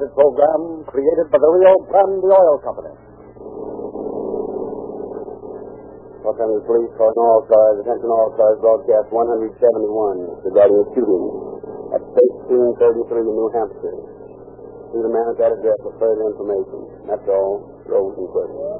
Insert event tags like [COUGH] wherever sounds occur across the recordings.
copyrighted program created by the Rio Grande Oil Company. Los Angeles Police calling all cars. Attention all cars. Broadcast 171 regarding a shooting at 1333 in New Hampshire. See the man at that address for further information. That's all. Rose and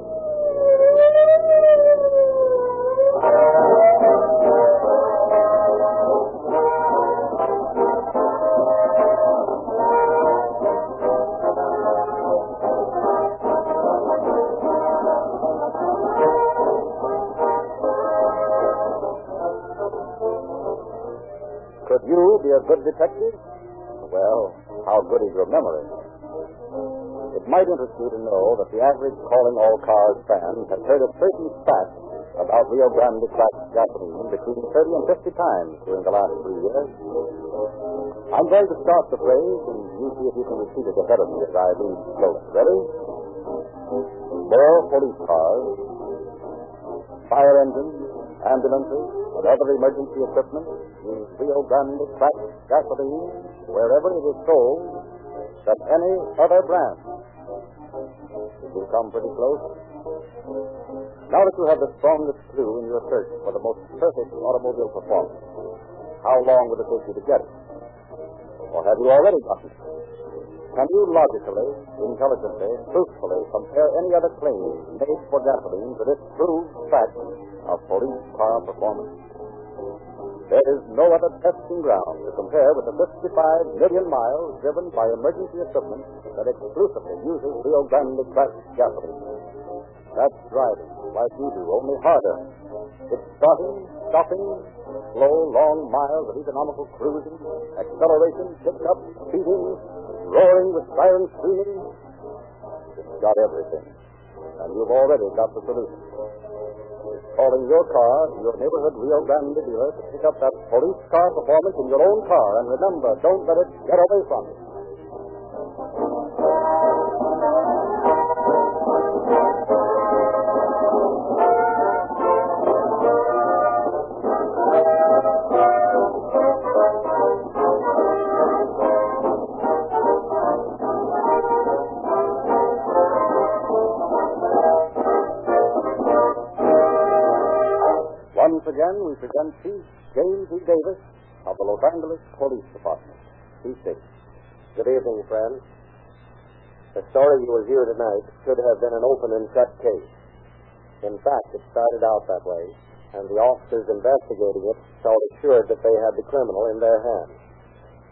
good detective? Well, how good is your memory? It might interest you to know that the average Calling All Cars fan has heard a certain fact about Rio Grande cracked gasoline between 30 and 50 times during the last three years. I'm going to start the phrase, and you see if you can repeat it ahead of me as I lean close. Ready? More police cars, fire engines, ambulances, and other emergency equipment use Rio Grande cracked gasoline wherever it is sold than any other brand. You come pretty close? Now that you have the strongest clue in your search for the most perfect automobile performance, how long would it take you to get it? Or have you already gotten it? Can you logically, intelligently, truthfully compare any other claim made for gasoline to this proved fact of police car performance? There is no other testing ground to compare with the 55 million miles driven by emergency equipment that exclusively uses Rio Grande cracked gasoline. That's driving, like you do, only harder. It's starting, stopping, slow, long miles of economical cruising, acceleration, pickup, speeding, roaring with siren screaming. It's got everything. And you've already got the solution. Calling your car your neighborhood Rio Grande dealer to pick up that police car performance in your own car. And remember, don't let it get away from you. We present Chief James E. Davis of the Los Angeles Police Department. Chief Davis. Good evening, friends. The story you will hear tonight should have been an open and shut case. In fact, it started out that way, and the officers investigating it felt assured that they had the criminal in their hands.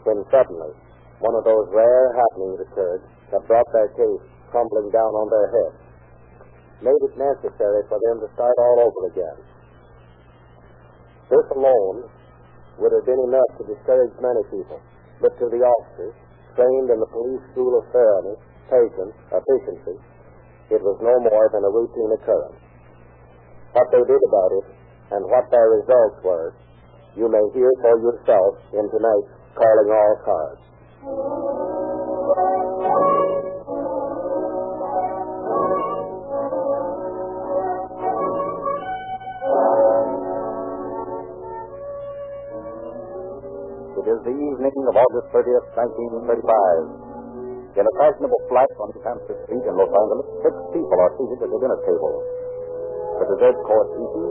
When suddenly, one of those rare happenings occurred that brought their case crumbling down on their heads, made it necessary for them to start all over again. This alone would have been enough to discourage many people, but to the officers, trained in the police school of fairness, patience, efficiency, it was no more than a routine occurrence. What they did about it and what their results were, you may hear for yourself in tonight's Calling All Cars. Is the evening of August 30th, 1935. In a fashionable flat on Hampshire Street in Los Angeles, six people are seated at the dinner table. The dessert course eaten,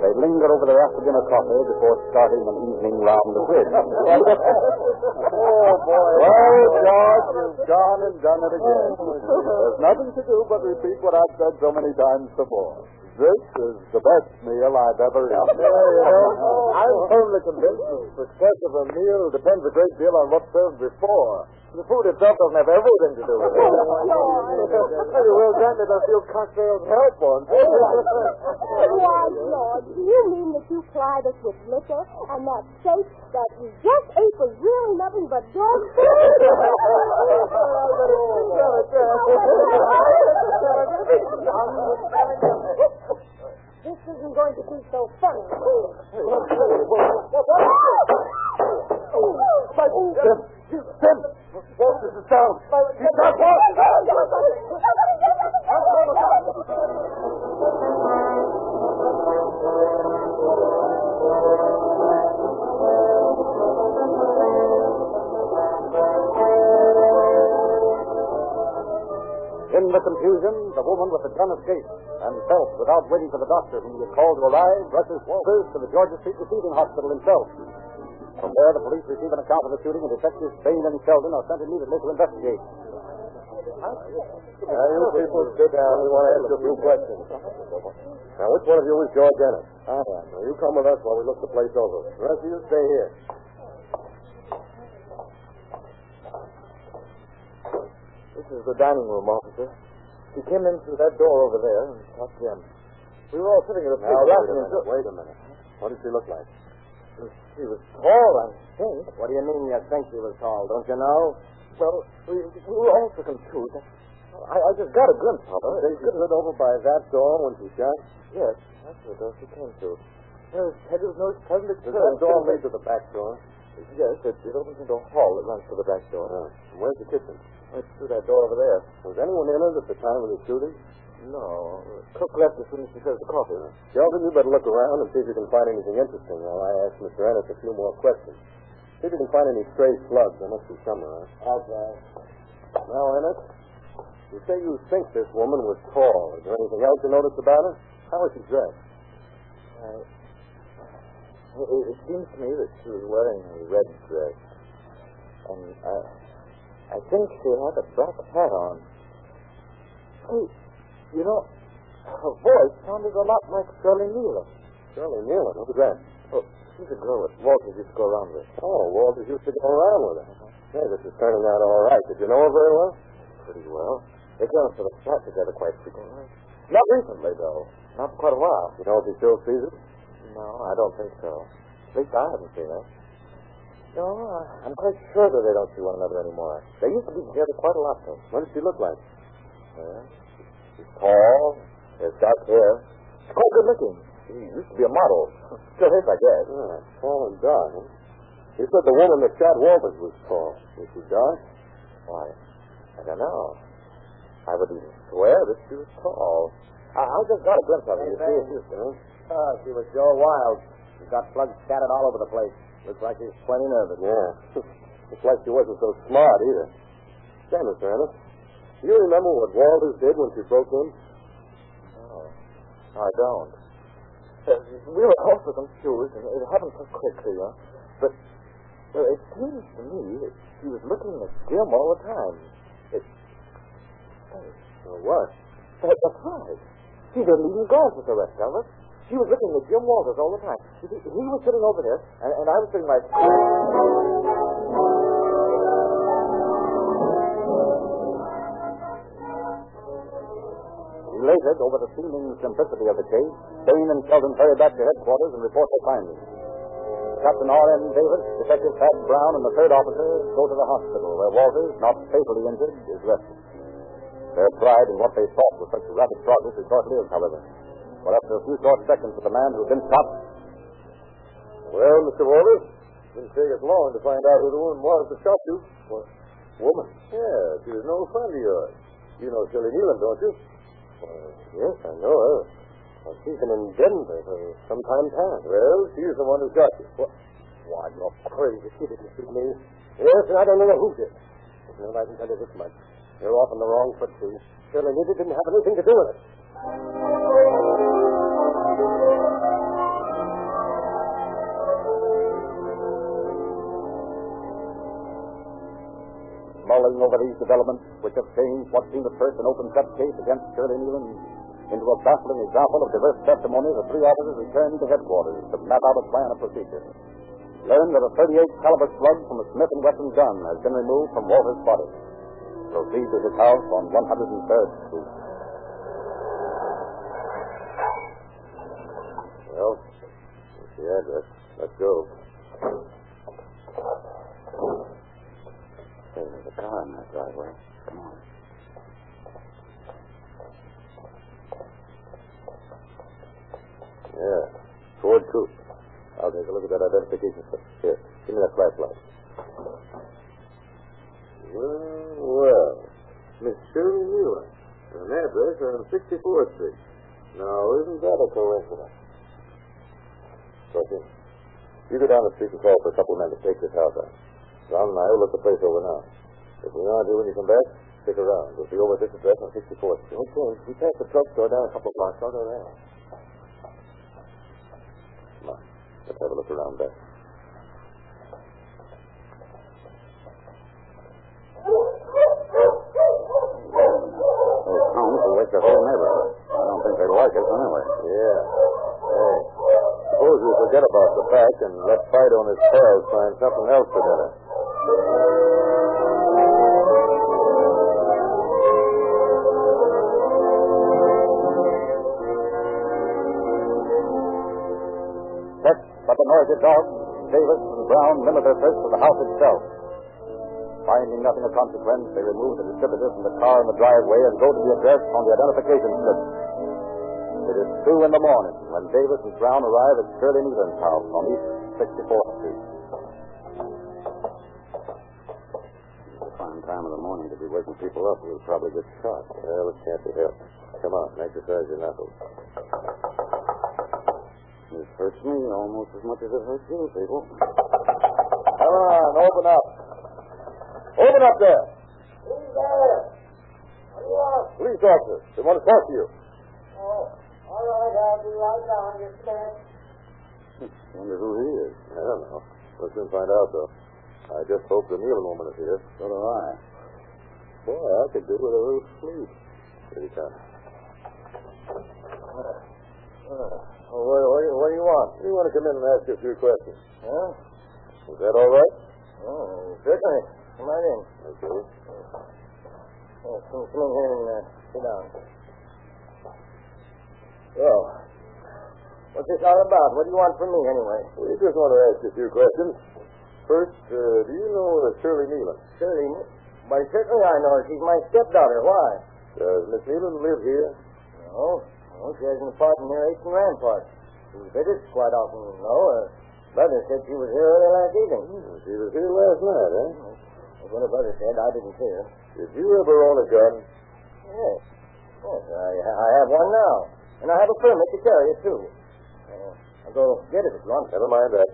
they linger over their after dinner coffee before starting an evening round of bridge. [LAUGHS] Oh, boy. Well, George, you've gone and done it again. [LAUGHS] There's nothing to do but repeat what I've said so many times before. This is the best meal I've ever [LAUGHS] know, I'm firmly convinced the success of a meal depends a great deal on what's served before. The food itself doesn't have everything to do with it. Maybe Will Grant does feel cocktails help one. [LAUGHS] Why, George, do you mean that you plied us with liquor and that steak that we just ate was really nothing but dog food? [LAUGHS] this isn't going to be so funny. Tim, uh, uh, Tim, not the confusion, the woman with the gun escaped, and Phelps, without waiting for the doctor whom he had called to arrive, rushes Walters to the Georgia Street Receiving Hospital himself. From there, the police receive an account of the shooting, and detectives Bain and Sheldon are sent immediately to investigate. Now, you people sit down. We want to ask you a few questions. Now, which one of you is George Ennis? I am. Now, you come with us while we look the place over. The rest of you stay here. This is the dining room, officer. He came in through that door over there and talked to him. We were all sitting at a Now, table. wait a minute. Wait a minute. What did she look like? He was tall, I think. What do you mean you think he was tall? Don't you know? Well, we, we were all so confused. I, I just got a glimpse of her. They stood over by that door when she shot. Yes, that's the door she came to. There's Hedges Nose Pleasant Does that door lead to the back door? Yes, it, it opens into a hall that runs to the back door. Uh, where's the kitchen? It's through that door over there. Was anyone in it at the time of the shooting? No. Cook left as soon as she served the coffee. Sheldon, you better look around and see if you can find anything interesting while I ask Mr. Ennis a few more questions. See if you can find any stray slugs. There must be somewhere. Okay. Now, Ennis, you say you think this woman was tall. Is there anything else you noticed about her? How was she dressed? Uh, it, it seems to me that she was wearing a red dress. And uh, I think she had a black hat on. Hey, you know, her voice sounded a lot like Shirley Nealon. Shirley Nealon. Who's that? Oh, she's a girl that Walter used to go around with. Oh, Walters used to go around with her. Uh-huh. Hey, this is turning out all right. Did you know her very well? Pretty well. They up to the flat together quite frequently. Not recently, though. Not for quite a while. You know if he still sees her? No, I don't think so. At least I haven't seen her. No, I'm quite sure that they don't see one another anymore. They used to be together quite a lot, though. What did she look like? Yeah. She's tall, has dark hair. She's quite good looking. She used to be a model. [LAUGHS] Still is, I guess. Ah, tall and dark. Huh? You said the woman that shot Walters was tall. Was she dark? Why, I don't know. I would even swear that she was tall. I, I just got a glimpse of her. You see, she was, Huh? Oh, she was Joe Wild. She's got plugs scattered all over the place. Looks like she's plenty nervous. Yeah. [LAUGHS] Looks like she wasn't so smart either. Say, Mr. Ennis, do you remember what Walters did when she broke in? Oh, I don't. Uh, we were also confused, and it happened so quickly, know. But uh, it seems to me that she was looking at Jim all the time. It, hey, what? right. She didn't even glance at the rest of us. She was looking at Jim Walters all the time. See, he was sitting over there, and, and I was sitting like... Elated over the seeming simplicity of the case, Bain and Sheldon hurry back to headquarters and report their findings. Captain R.M. Davis, Detective Pat Brown, and the third officer go to the hospital where Walters, not fatally injured, is resting. Their pride in what they thought was such a rapid progress is short-lived, however. For after a few short seconds with the man who had been shot, Well, Mr. Walters, it didn't take us long to find out who the woman was that shot you. What? Woman? Yeah, she was no friend of yours. You know Shirley Nealon, don't you? Yes, I know eh? her. Well, she's been in Denver for some time past. Well, she's the one who got you. What? Why, you're crazy. She didn't shoot me. Yes, and I don't know who did. Well, I can tell you this much. You're off on the wrong foot, too. Shirley Nealon didn't have anything to do with it. Mulling over these developments, which have changed what seemed at first an open-cut case against Shirley Nealon into a baffling example of diverse testimony, the three officers returned to headquarters to map out a plan of procedure. Learned that a 38 caliber slug from a Smith & Wesson gun has been removed from Walter's body. Proceed to his house on 103rd Street. Well, that's the address. Let's go. Car in that driveway. Come on. Yeah, Ford Coupe. I'll take a look at that identification slip. Here, give me that flashlight. Well, well. Miss Shirley Nealon. An address on 64th Street. Now, isn't that a coincidence? Question. You go down the street and call for a couple of men to take this house out. John and I will look the place over now. If we aren't when you come back, stick around. We'll be over at this address on 64th Street. Okay. We passed the drugstore down a couple of blocks. I'll go there. Come on. Let's have a look around there. Those hounds will wake the whole neighborhood. I don't think they like us anyway. Yeah. Hey. Suppose we forget about the pack and let Fido and his pals find something else for dinner. Dog, Davis and Brown limit their search to the house itself. Finding nothing of consequence, they remove the distributor from the car in the driveway and go to the address on the identification slip. It is two in the morning when Davis and Brown arrive at Shirley Nealon's house on East 64th Street. Fine time of the morning to be waking people up. We'll probably get shot. Well, it can't be helped. Come on, exercise your knuckles. This hurts me almost as much as it hurts you people. Come on, open up. Open up there. Who's there? Police officer. They want to talk to you. Oh, all right, [LAUGHS] I'll be right down, you sir. Wonder who he is. I don't know. We'll soon find out, though. I just hope the Nealon woman is here. So do I. Boy, I could do with a little sleep. Here he comes. Well, what, what, do- what do you want? We want to come in and ask you a few questions. Huh? Is that all right? Oh, certainly. Come on in. Okay. Oh, come, come in here and uh, sit down. Well, what's this all about? What do you want from me, anyway? We just want to ask you a few questions. First, uh, do you know uh, Shirley Nealon? Shirley, why, certainly I know her. She's my stepdaughter. Why? Does Miss Nealon live here? No. No, she has an apartment near 8th and Rampart. She visits quite often, you know. Her brother said she was here early last evening. She was here last night, eh? That's what her brother said. I didn't see her. Did you ever own a gun? Yes. Yes, I, I have one now. And I have a permit to carry it, too. Uh, I'll go get it if you want. Never mind that.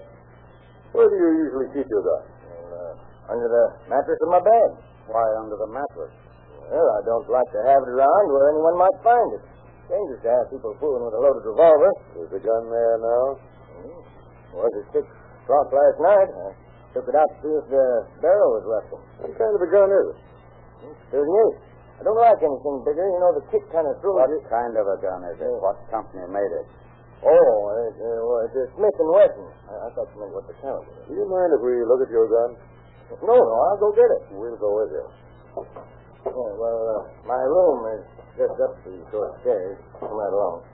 Where do you usually keep your gun? Well, uh, under the mattress of my bed. Why under the mattress? Well, I don't like to have it around where anyone might find it. Dangerous to have people fooling with a loaded revolver. Is the gun there now? Was it six o'clock last night. I took it out to see if the barrel was rusting. What kind of a gun is it? Thirty-eight. I don't like anything bigger. You know, the kick kind of throws What you. kind of a gun is it? What company made it? Oh, it, uh, well, it's a Smith and Wesson. I, I thought you meant what the was. Do you mind if we look at your gun? No, no, I'll go get it. We'll go with you. Yeah, well, uh, my room is just up the short stairs. Come right along.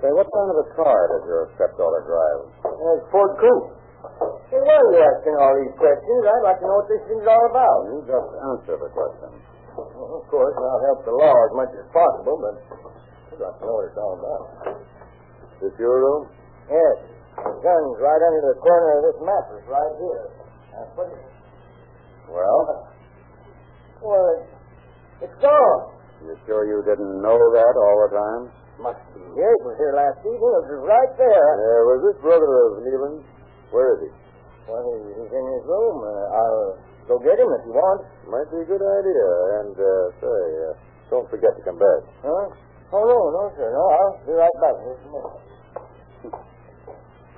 Say, what kind of a car does your stepdaughter drive? There's Ford Coupe. Hey, why are you asking all these questions? I'd like to know what this thing's all about. You just answer the question. Well, of course, I'll help the law as much as possible, but I'd like to know what it's all about. This your room? Yes, the gun's right under the corner of this mattress right here. Now, put it. Well, Well, it's gone. you sure you didn't know that all the time? Must be here. It was here last evening. It was right there. Uh, was this brother of Nealon's? Where is he? Well, he's in his room. Uh, I'll go get him if you want. Might be a good idea. And, uh, say, uh, don't forget to come back. Huh? Oh, no, no, sir. No, I'll be right back. Just a minute.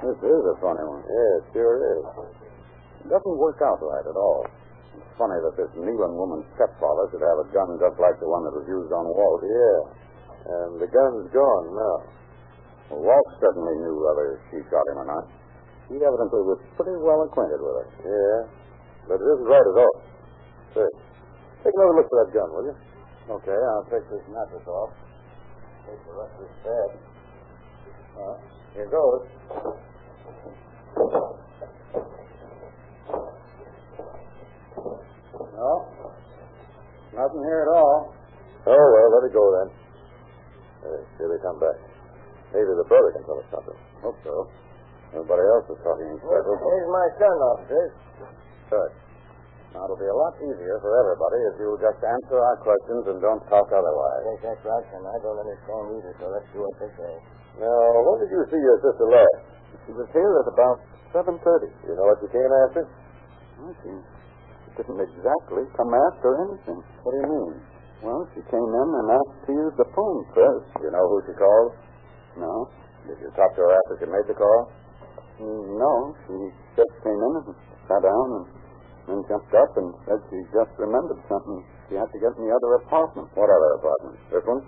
This is a funny one. Yeah, it sure is. It doesn't work out right at all. It's funny that this Nealon woman's stepfather should have a gun just like the one that was used on Walt. Yeah. And the gun's gone now. Well, Walt certainly knew whether she shot him or not. He evidently was pretty well acquainted with her. Yeah. But it isn't right at all. Say, take another look for that gun, will you? Okay, I'll take this mattress off. Take the rest of this bed. Uh, here goes. No, nothing here at all. Oh, well, let it go then. Uh, here they come back. Maybe the brother can tell us something. Hope so. Everybody else is talking in circles. Here's my son, officer. Good. Now, it'll be a lot easier for everybody if you'll just answer our questions and don't talk otherwise. Yes, that's right, son. I don't understand either, so let's do what they say. Now, when did you see your sister last? She was here at about 7.30. You know what you came after? I see. She didn't exactly come after anything. What do you mean? Well, she came in and asked to use the phone first. Do you know who she called? No. Did you talk to her after she made the call? Mm, No, she just came in and sat down and then jumped up and said she just remembered something. She had to get in the other apartment. What other apartment? This one?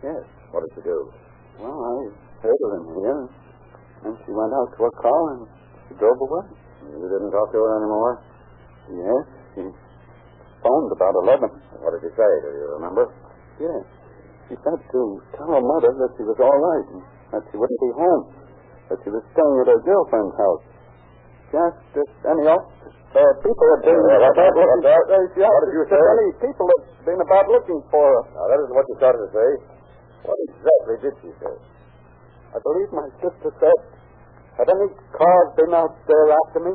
Yes. What did she do? Well, I heard her in here. And she went out to her car and she drove away. You didn't talk to her anymore? Yes, she phoned about 11. What did she say? Do you remember? Yes. She said to tell her mother that she was all right and that she wouldn't be home, that she was staying at her girlfriend's house. She asked any uh, people had been Yeah, about what- looking what- uh, she what did you say? any people had been about looking for her. Now, that isn't what you started to say. What exactly did she say? I believe my sister said, had any cars been out there after me?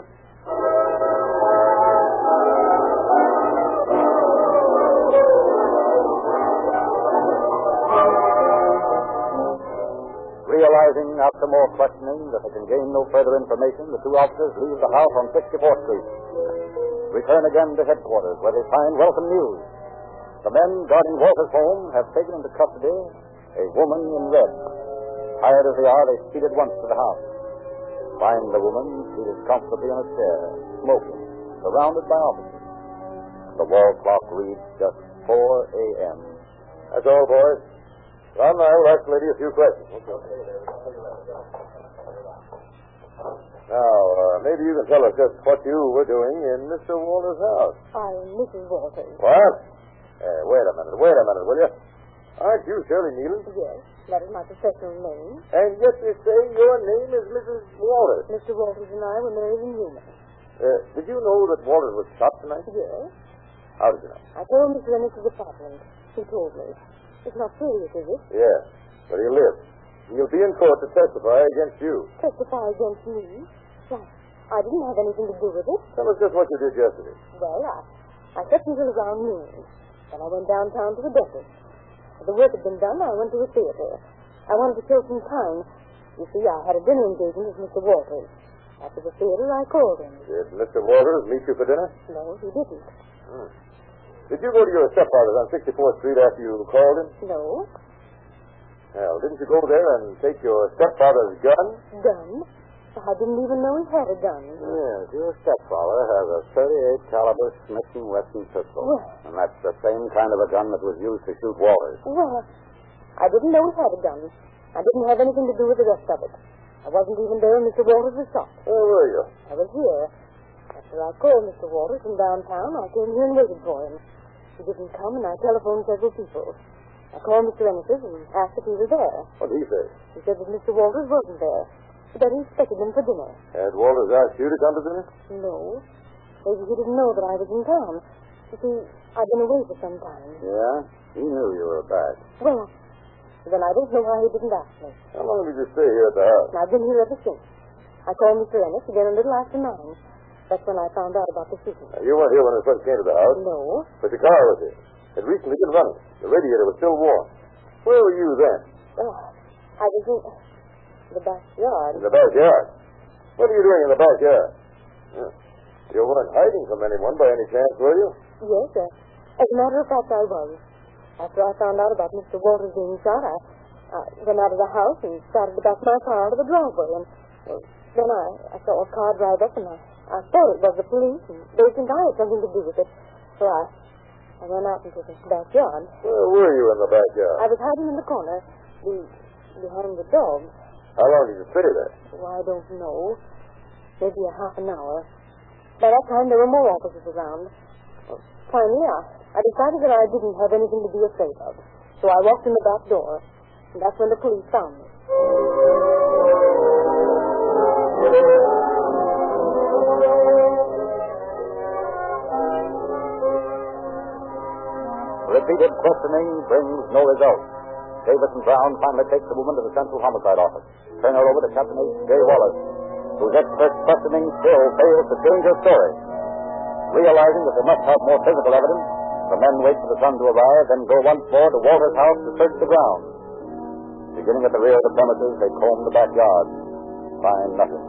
Realizing after more questioning that they can gain no further information, the two officers leave the house on 64th Street. Return again to headquarters, where they find welcome news. The men guarding Walter's home have taken into custody a woman in red. Tired as they are, they speed at once to the house. Find the woman seated comfortably in a chair, smoking, surrounded by officers. The wall clock reads just 4 a.m. That's all, boys. Ron I will ask the lady a few questions. Now, uh, maybe you can tell us just what you were doing in Mr. Walter's house. I'm Mrs. Walters. What? Uh, wait a minute, wait a minute, will you? Aren't you Shirley Nealon? Yes, that is my professional name. And yet you say your name is Mrs. Walters. Mr. Walters and I were married in Yuma. Uh, did you know that Walters was shot tonight? Yes. How did you know? I told Mr. Ennis's apartment. He told me. It's not serious, is it? Yes. Where do you live? He'll be in court to testify against you. Testify against me? Why, I didn't have anything to do with it. Tell us just what you did yesterday. Well, I, I slept until around noon. Then I went downtown to the dentist. The work had been done, I went to a theater. I wanted to kill some time. You see, I had a dinner engagement with Mr. Walters. After the theater, I called him. Did Mr. Walters meet you for dinner? No, he didn't. Hmm. Did you go to your stepfather's on 64th Street after you called him? No. Well, didn't you go there and take your stepfather's gun? Gun? I didn't even know he had a gun. Yes, your stepfather has a 38 caliber Smith & Wesson pistol. Well, And that's the same kind of a gun that was used to shoot Walters. well, I didn't know he had a gun. I didn't have anything to do with the rest of it. I wasn't even there when Mr. Walters was shot. Where were you? I was here. After I called Mr. Walters from downtown, I came here and waited for him. He didn't come, and I telephoned several people. I called Mr. Ennis's and asked if he was there. What did he say? He said that Mr. Walters wasn't there, that he expected him for dinner. Had Walters asked you to come to dinner? No. Maybe he didn't know that I was in town. You see, I've been away for some time. Yeah? He knew you were back. Well, then I don't know why he didn't ask me. How long did you stay here at the house? I've been here ever since. I called Mr. Ennis again a little after nine. That's when I found out about the shooting. Now, you weren't here when it first came to the house, No. but the car was here. It had recently been running. The radiator was still warm. Where were you then? Oh, I was in the backyard. In the backyard. What were you doing in the backyard? You weren't hiding from anyone by any chance, were you? Yes, sir. As a matter of fact, I was. After I found out about Mr. Walters being shot, I, I went out of the house and started to back my car out of the driveway. And well, then I, I saw a car drive up, and I, I thought it was the police, and they think I had something to do with it. So I, I ran out into the backyard. Where were you in the backyard? I was hiding in the corner, be, behind the dog. How long did you stay there? Oh, I don't know. Maybe a half an hour. By that time, there were more officers around. Finally, I, I decided that I didn't have anything to be afraid of. So I walked in the back door, and that's when the police found me. Repeated questioning brings no result. Davis and Brown finally take the woman to the Central Homicide Office. Turn her over to Captain H. J. Wallace, whose expert questioning still fails to change her story. Realizing that they must have more physical evidence, the men wait for the sun to arrive, then go once more to Walter's house to search the grounds. Beginning at the rear of the premises, they comb the backyard. Find nothing.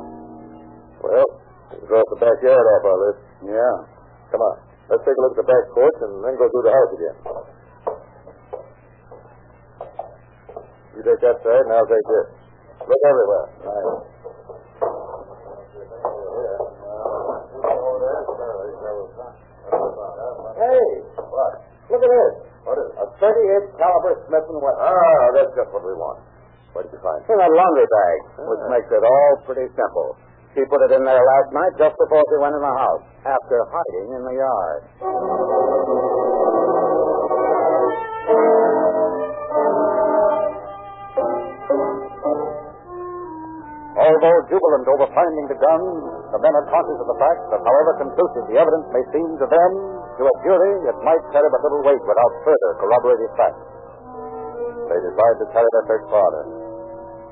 Well, we cross the backyard off our list. Yeah. Come on. Let's take a look at the back porch and then go through the house again. You take that side, and I'll take this. Look everywhere. Hey, what? Look at this. What is it? A 38 caliber Smith and Wesson. Ah, that's just what we want. What did you find? In a laundry bag, which makes it all pretty simple. She put it in there last night just before she went in the house, after hiding in the yard. Although jubilant over finding the gun, the men are conscious of the fact that however conclusive the evidence may seem to them, to a jury it might carry but little weight without further corroborative facts. They decide to carry their search farther.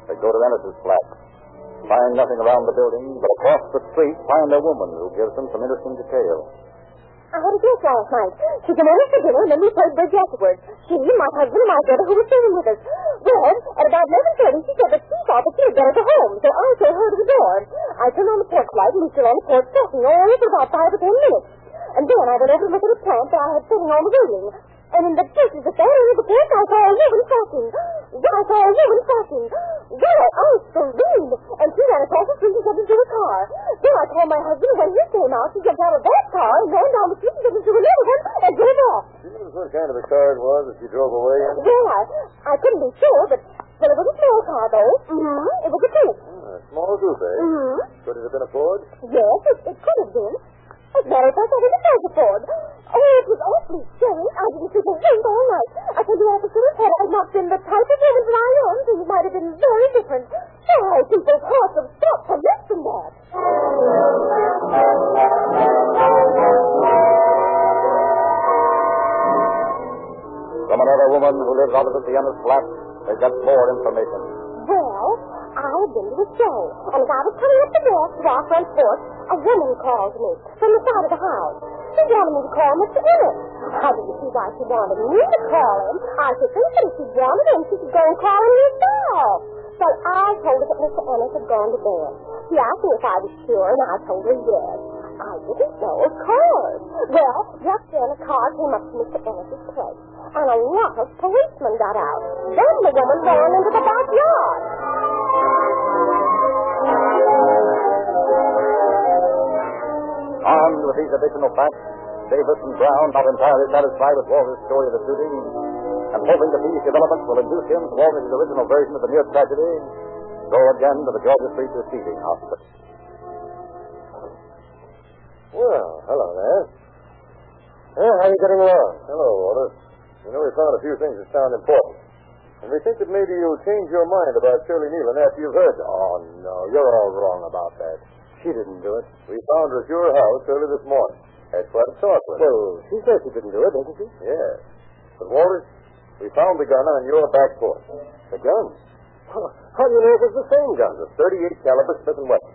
They go to Ennis's flat, find nothing around the building, but across the street find a woman who gives them some interesting detail. I had a guest last night. She came over for dinner, and then we played bridge afterwards. She, my husband, and my brother, who was staying with us. Well, at about 11.30, she said that she thought that she had better go home, so I told her to the door. I turned on the porch light, and we stood on the porch talking all for about five or ten minutes. And then I went over to look at a plant that I had sitting on the railing. And in the bushes at the end of the porch, I saw a woman talking. Then I saw a woman talking. Then I, I screamed, and she ran across the street and jumped into a car. Then I called my husband, and when he came out, she jumped out of that car and ran down the street and jumped into another one and drove off. Do you know what kind of a car it was that you drove away in? Well, I, I couldn't be sure, but, but it was a small car, though. Mm-hmm. It was a coupe. Ah, small coupe, eh? Mm-hmm. Could it have been a Ford? Yes, it, it could have been. As a matter of fact, I didn't know the Ford. It was awfully scary. I didn't sleep a wink all night. I tell you, officer, had I not been the type of woman that I am, things might have been very different. Why, people's hearts have stopped for less than that. From another woman who lives opposite the Ennis flat, they get more information. Well, I've been to the show, and as I was coming up the walk to our front porch, a woman called me from the side of the house. She wanted me to call Mr. Ennis. I didn't see why she wanted me to call him. I should think that if she wanted him, she could go and call him herself. So I told her that Mr. Ennis had gone to bed. She asked me if I was sure, and I told her yes. I didn't know, of course. Well, just then a car came up to Mr. Ennis's place, and a lot of policemen got out. Then the woman ran into the backyard. These additional facts, Davis and Brown, not entirely satisfied with Walter's story of the shooting, and hoping that these developments will induce him to alter his original version of the near tragedy, go again to the Georgia Street Receiving Hospital. Well, hello there. Yeah, how are you getting along? Hello, Walter. You know, we found a few things that sound important. And we think that maybe you'll change your mind about Shirley Nealon after you've heard. Oh, no, you're all wrong about that. She didn't do it. We found her at your house early this morning. That's what talk with her. Well, she says she didn't do it, doesn't she? Yeah. But, Walter, we found the gun on your back porch. The gun? How do you know it was the same gun? The 38 caliber Smith & Wesson.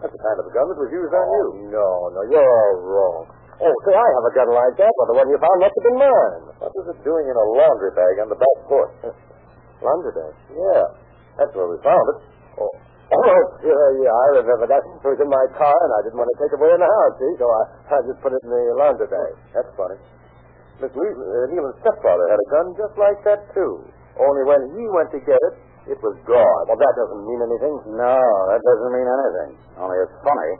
That's the kind of a gun that was used on you. Oh, no, no, you're all wrong. Oh, say, I have a gun like that, but the one you found must have been mine. What was it doing in a laundry bag on the back porch? [LAUGHS] laundry bag? Yeah. That's where we found it. Oh. Oh, sure, yeah, I remember that. It was in my car, and I didn't want to take it away in the house, see? So I, I just put it in the laundry bag. That's funny. Miss uh, stepfather had a gun just like that, too. Only when he went to get it, it was gone. Well, that doesn't mean anything. No, that doesn't mean anything. Only it's funny,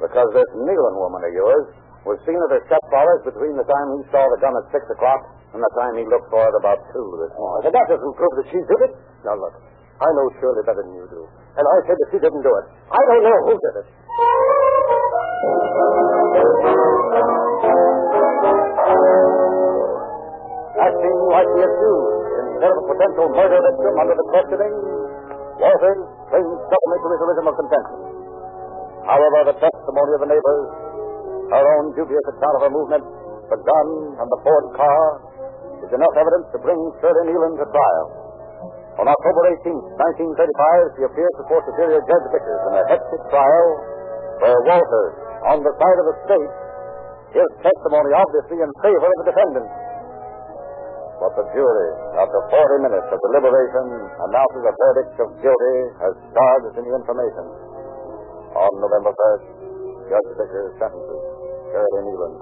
because this Nealon woman of yours was seen at her stepfather's between the time he saw the gun at 6 o'clock and the time he looked for it about 2 this morning. But that doesn't prove that she did it. Now, look, I know Shirley better than you do. And I said that she didn't do it. I don't know who did it. Acting like the accused instead of a potential murder victim under the questioning, Walters clings stubbornly to his original contention. However, the testimony of the neighbors, her own dubious account of her movement, the gun, and the Ford car is enough evidence to bring Shirley Nealon to trial. On October 18, 1935, she appears before Superior Judge Vickers in a hectic trial where Walters, on the side of the state, gives testimony obviously in favor of the defendant. But the jury, after 40 minutes of deliberation, announces a verdict of guilty as charged in the information. On November 1st, Judge Vickers sentences Shirley Nealon.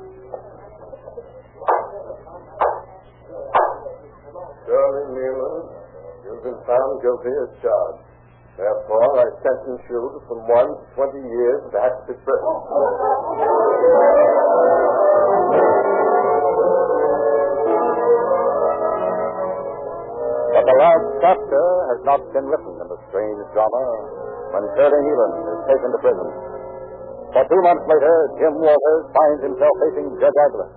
Shirley Nealon, You've been found guilty as charged. Therefore, I sentence you to from one to twenty years of active prison. But the last chapter has not been written in the strange drama when Shirley Nealon is taken to prison. For two months later, Jim Walters finds himself facing Judge Agler.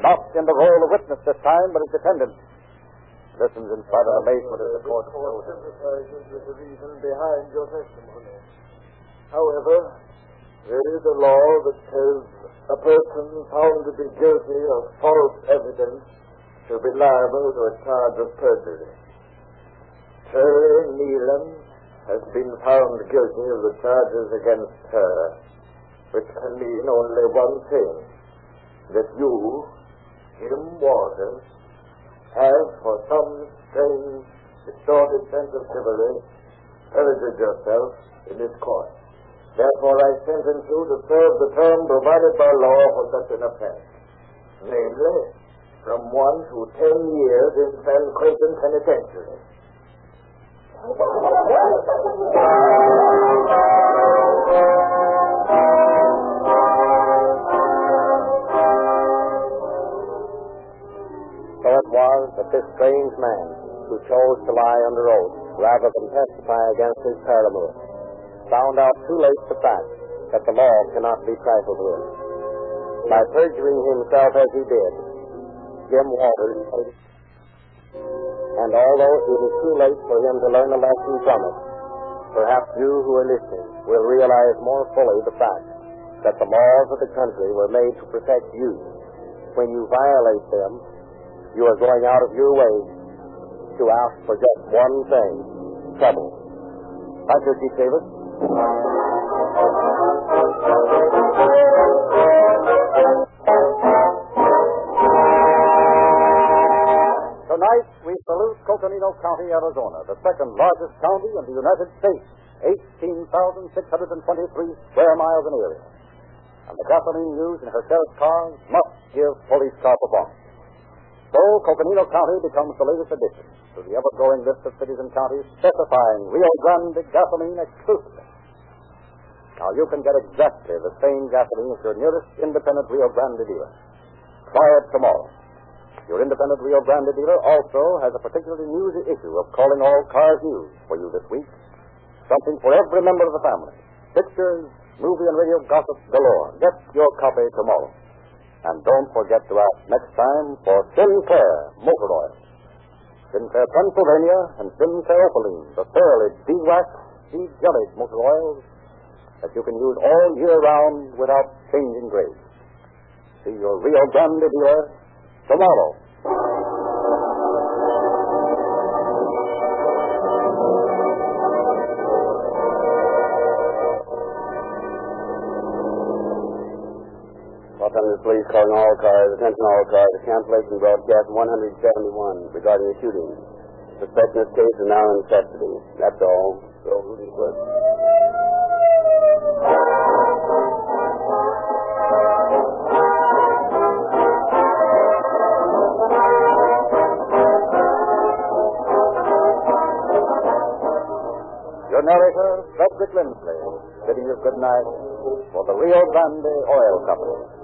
Not in the role of witness this time, but as defendant. Listens in spite of amazement as the court closes. with the reason behind your testimony. However, there is a law that says a person found to be guilty of false evidence shall be liable to a charge of perjury. Terry Nealon has been found guilty of the charges against her, which can mean only one thing, that you, Jim Walters, have, for some strange, distorted sense of chivalry, perjured yourself in this court. Therefore, I sentence you to serve the term provided by law for such an offense. Namely, from one to ten years in San Quentin Penitentiary. Was that this strange man, who chose to lie under oath rather than testify against his paramour, found out too late the fact that the law cannot be trifled with. By perjuring himself as he did, Jim Walters and although it is too late for him to learn a lesson from it, perhaps you who are listening will realize more fully the fact that the laws of the country were made to protect you. When you violate them, you are going out of your way to ask for just one thing trouble. Thank you, Chief Davis. Tonight, we salute Coconino County, Arizona, the second largest county in the United States, 18,623 square miles in area. And the gasoline used in her sheriff's cars must give police car performance. So, Coconino County becomes the latest addition to the ever-growing list of cities and counties specifying Rio Grande gasoline exclusively. Now, you can get exactly the same gasoline at your nearest independent Rio Grande dealer. Try it tomorrow. Your independent Rio Grande dealer also has a particularly newsy issue of Calling All Cars News for you this week. Something for every member of the family. Pictures, movie and radio gossip galore. Get your copy tomorrow. And don't forget to ask next time for Sinclair Motor Oil. Sinclair Pennsylvania and Sinclair Opaline, the thoroughly de-waxed, de-jellied motor oils that you can use all year round without changing grade. See your Rio Grande dealer tomorrow. Police calling all cars, attention all cars, a cancellation broadcast 171 regarding a shooting. Suspect in this case is now in custody. That's all. So, Rudy Swift. Your narrator, Frederick Lindsley, bidding you good night for the Rio Grande Oil Company.